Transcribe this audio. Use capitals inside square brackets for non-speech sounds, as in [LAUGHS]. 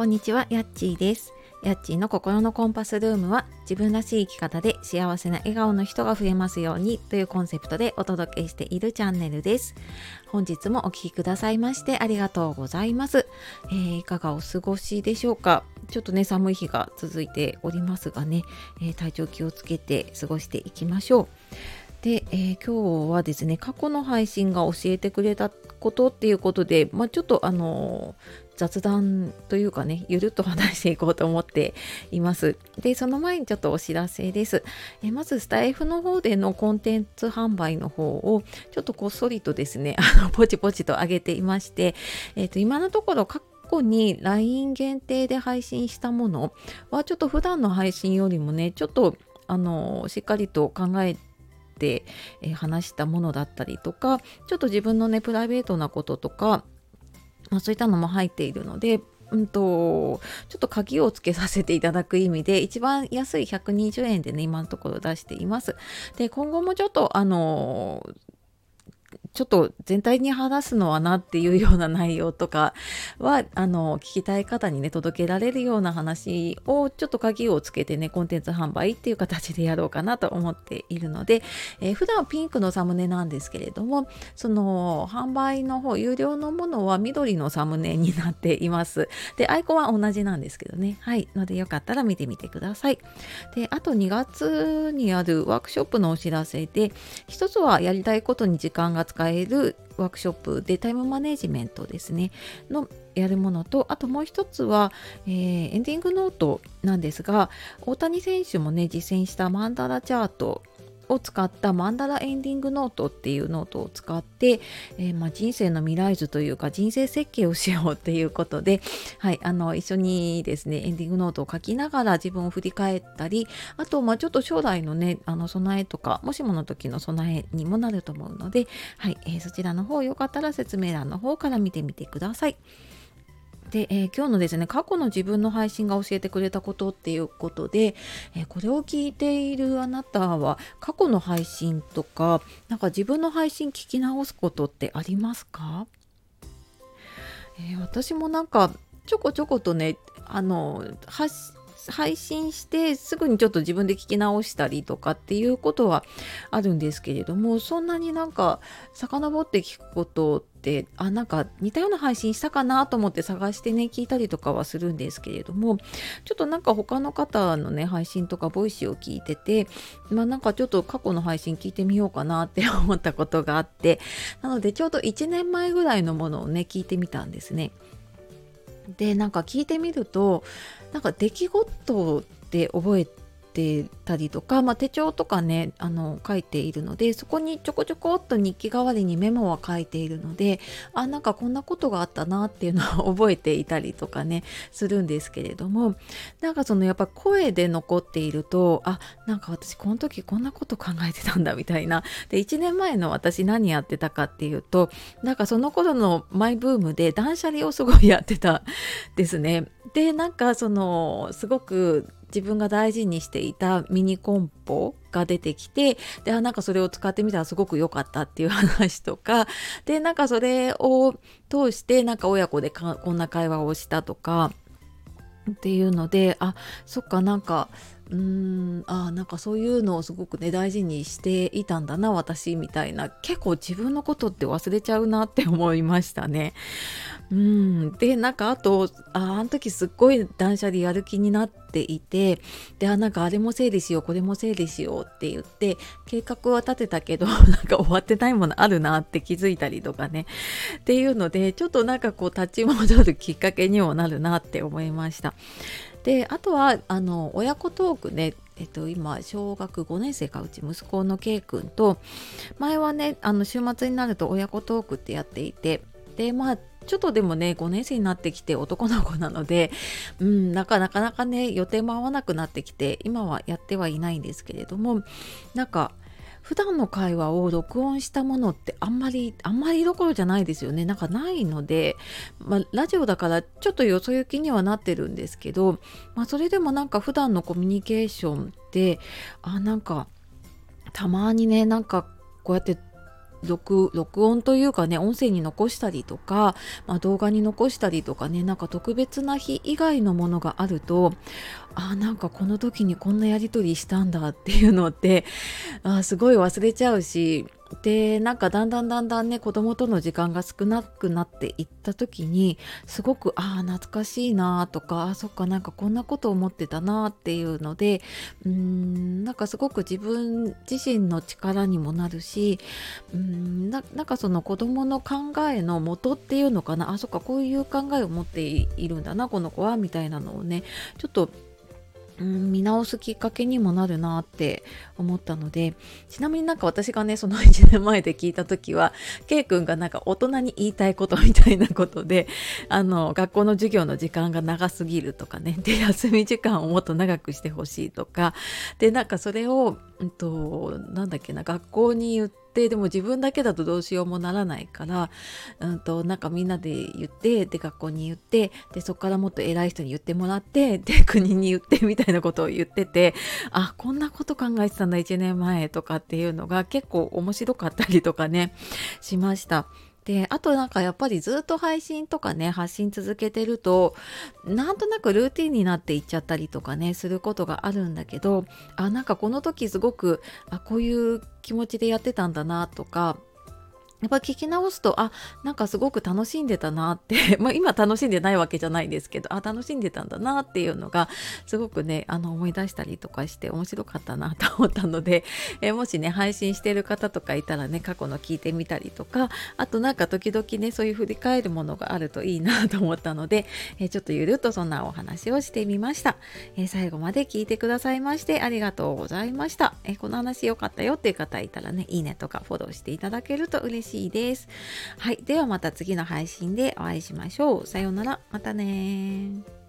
こんにちは、やっちーです。やっちーの心のコンパスルームは自分らしい生き方で幸せな笑顔の人が増えますようにというコンセプトでお届けしているチャンネルです。本日もお聴きくださいましてありがとうございます、えーいかがお過ごしでしょうか？ちょっとね寒い日が続いておりますがね、えー体調気をつけて過ごしていきましょう。で、えー今日はですね過去の配信が教えてくれたことっていうことで、まあ、ちょっとあの雑談というかねゆるっと話していこうと思っています。でその前にちょっとお知らせです。えまずスタイフの方でのコンテンツ販売の方をちょっとこっそりとですね [LAUGHS] あのポチポチと上げていまして、えー、と今のところ過去に LINE 限定で配信したものはちょっと普段の配信よりもねちょっとあのしっかりと考えて、え話したものだったりとかちょっと自分のねプライベートなこととか、まあ、そういったのも入っているのでうんとちょっと鍵をつけさせていただく意味で一番安い120円でね今のところ出しています。で今後もちょっとあのちょっと全体に話すのはなっていうような内容とかはあの聞きたい方にね届けられるような話をちょっと鍵をつけてねコンテンツ販売っていう形でやろうかなと思っているので、えー普段はピンクのサムネなんですけれどもその販売の方有料のものは緑のサムネになっています。でアイコンは同じなんですけどね。はい。のでよかったら見てみてください。であと2月にあるワークショップのお知らせで一つはやりたいことに時間が使えるワークショップでタイムマネジメントですね。のやるものとあともう一つは、えーエンディングノートなんですが大谷選手もね実践したマンダラチャートを使ったマンダラエンディングノートっていうノートを使って、えーまあ、人生の未来図というか人生設計をしようっていうことで、[LAUGHS] はい、あの一緒にですねエンディングノートを書きながら自分を振り返ったりあと、まあ、ちょっと将来のねあの備えとかもしもの時の備えにもなると思うので、はいえーそちらの方よかったら説明欄の方から見てみてください。で、えー今日のですね過去の自分の配信が教えてくれたことっていうことで、えーこれを聞いているあなたは過去の配信とかなんか自分の配信聞き直すことってありますか、えー私もなんかちょこちょことねあの発配信してすぐにちょっと自分で聞き直したりとかっていうことはあるんですけれどもそんなになんか遡って聞くことってあなんか似たような配信したかなと思って探してね聞いたりとかはするんですけれどもちょっとなんか他の方のね配信とか Voicy を聞いててまあなんかちょっと過去の配信聞いてみようかなって思ったことがあってなのでちょうど1年前ぐらいのものをね聞いてみたんですね。でなんか聞いてみるとなんか出来事って覚えててたりとか、まあ、手帳とかねあの書いているのでそこにちょこちょこっと日記代わりにメモは書いているのであなんかこんなことがあったなっていうのは覚えていたりとかねするんですけれどもなんかそのやっぱ声で残っているとあなんか私この時こんなこと考えてたんだみたいなで1年前の私何やってたかっていうとなんかその頃のマイブームで断捨離をすごいやってたですね。でなんかそのすごく自分が大事にしていたミニコンポが出てきてであなんかそれを使ってみたらすごく良かったっていう話とか。[LAUGHS] でなんかそれを通してなんか親子でこんな会話をしたとかっていうのであそっかなんかうーんあなんかそういうのをすごくね大事にしていたんだな私みたいな結構自分のことって忘れちゃうなって思いましたね。うん、でなんかあとああの時すっごい断捨離やる気になっていてであなんかあれも整理しようこれも整理しようって言って計画は立てたけど [LAUGHS] なんか終わってないものあるなって気づいたりとかねっていうのでちょっとなんかこう立ち戻るきっかけにもなるなって思いました。であとはあの親子トークねえっと、今小学5年生かうち息子の K 君と前はねあの週末になると親子トークってやっていてでまあちょっとでもね5年生になってきて男の子なので、うん、なかなかね予定も合わなくなってきて今はやってはいないんですけれどもなんか普段の会話を録音したものってあんまりあんまりどころじゃないですよね。なんかないので、まあ、ラジオだからちょっとよそ行きにはなってるんですけど、まあ、それでもなんか普段のコミュニケーションってあなんかたまにねなんかこうやって録録音というかね音声に残したりとか、まあ、動画に残したりとかねなんか特別な日以外のものがあるとあなんかこの時にこんなやり取りしたんだっていうのってあすごい忘れちゃうし。でなんかだんだんだんだんね子供との時間が少なくなっていった時にすごくああ懐かしいなとかあそっかなんかこんなこと思ってたなっていうのでうんなんかすごく自分自身の力にもなるしうんななんかその子供の考えの元っていうのかな。あそっかこういう考えを持っているんだなこの子はみたいなのをねちょっとうん、見直すきっかけにもなるなって思ったのでちなみになんか私がねその1年前で聞いた時は K 君がなんか大人に言いたいことみたいなことであの学校の授業の時間が長すぎるとかねで休み時間をもっと長くしてほしいとかでなんかそれを、うんと、なんだっけな学校に言ってってでも自分だけだとどうしようもならないから、うんと、なんかみんなで言ってで学校に言ってでそこからもっと偉い人に言ってもらってで [LAUGHS] 国に言ってみたいなことを言っててあこんなこと考えてたんだ1年前とかっていうのが結構面白かったりとかねしました。であとなんかやっぱりずっと配信とかね発信続けてるとなんとなくルーティンになっていっちゃったりとかねすることがあるんだけどあなんかこの時すごくあこういう気持ちでやってたんだなとかやっぱ聞き直すとあなんかすごく楽しんでたなって [LAUGHS] まあ今楽しんでないわけじゃないですけどあ楽しんでたんだなっていうのがすごくねあの思い出したりとかして面白かったなと思ったので、[LAUGHS] えもしね配信してる方とかいたらね過去の聞いてみたりとかあとなんか時々ねそういう振り返るものがあるといいなと思ったので、えちょっとゆるっとそんなお話をしてみました、え最後まで聞いてくださいましてありがとうございました、えこの話良かったよっていう方いたらねいいねとかフォローしていただけると嬉しいしいです。はい。ではまた次の配信でお会いしましょう。さようなら。またね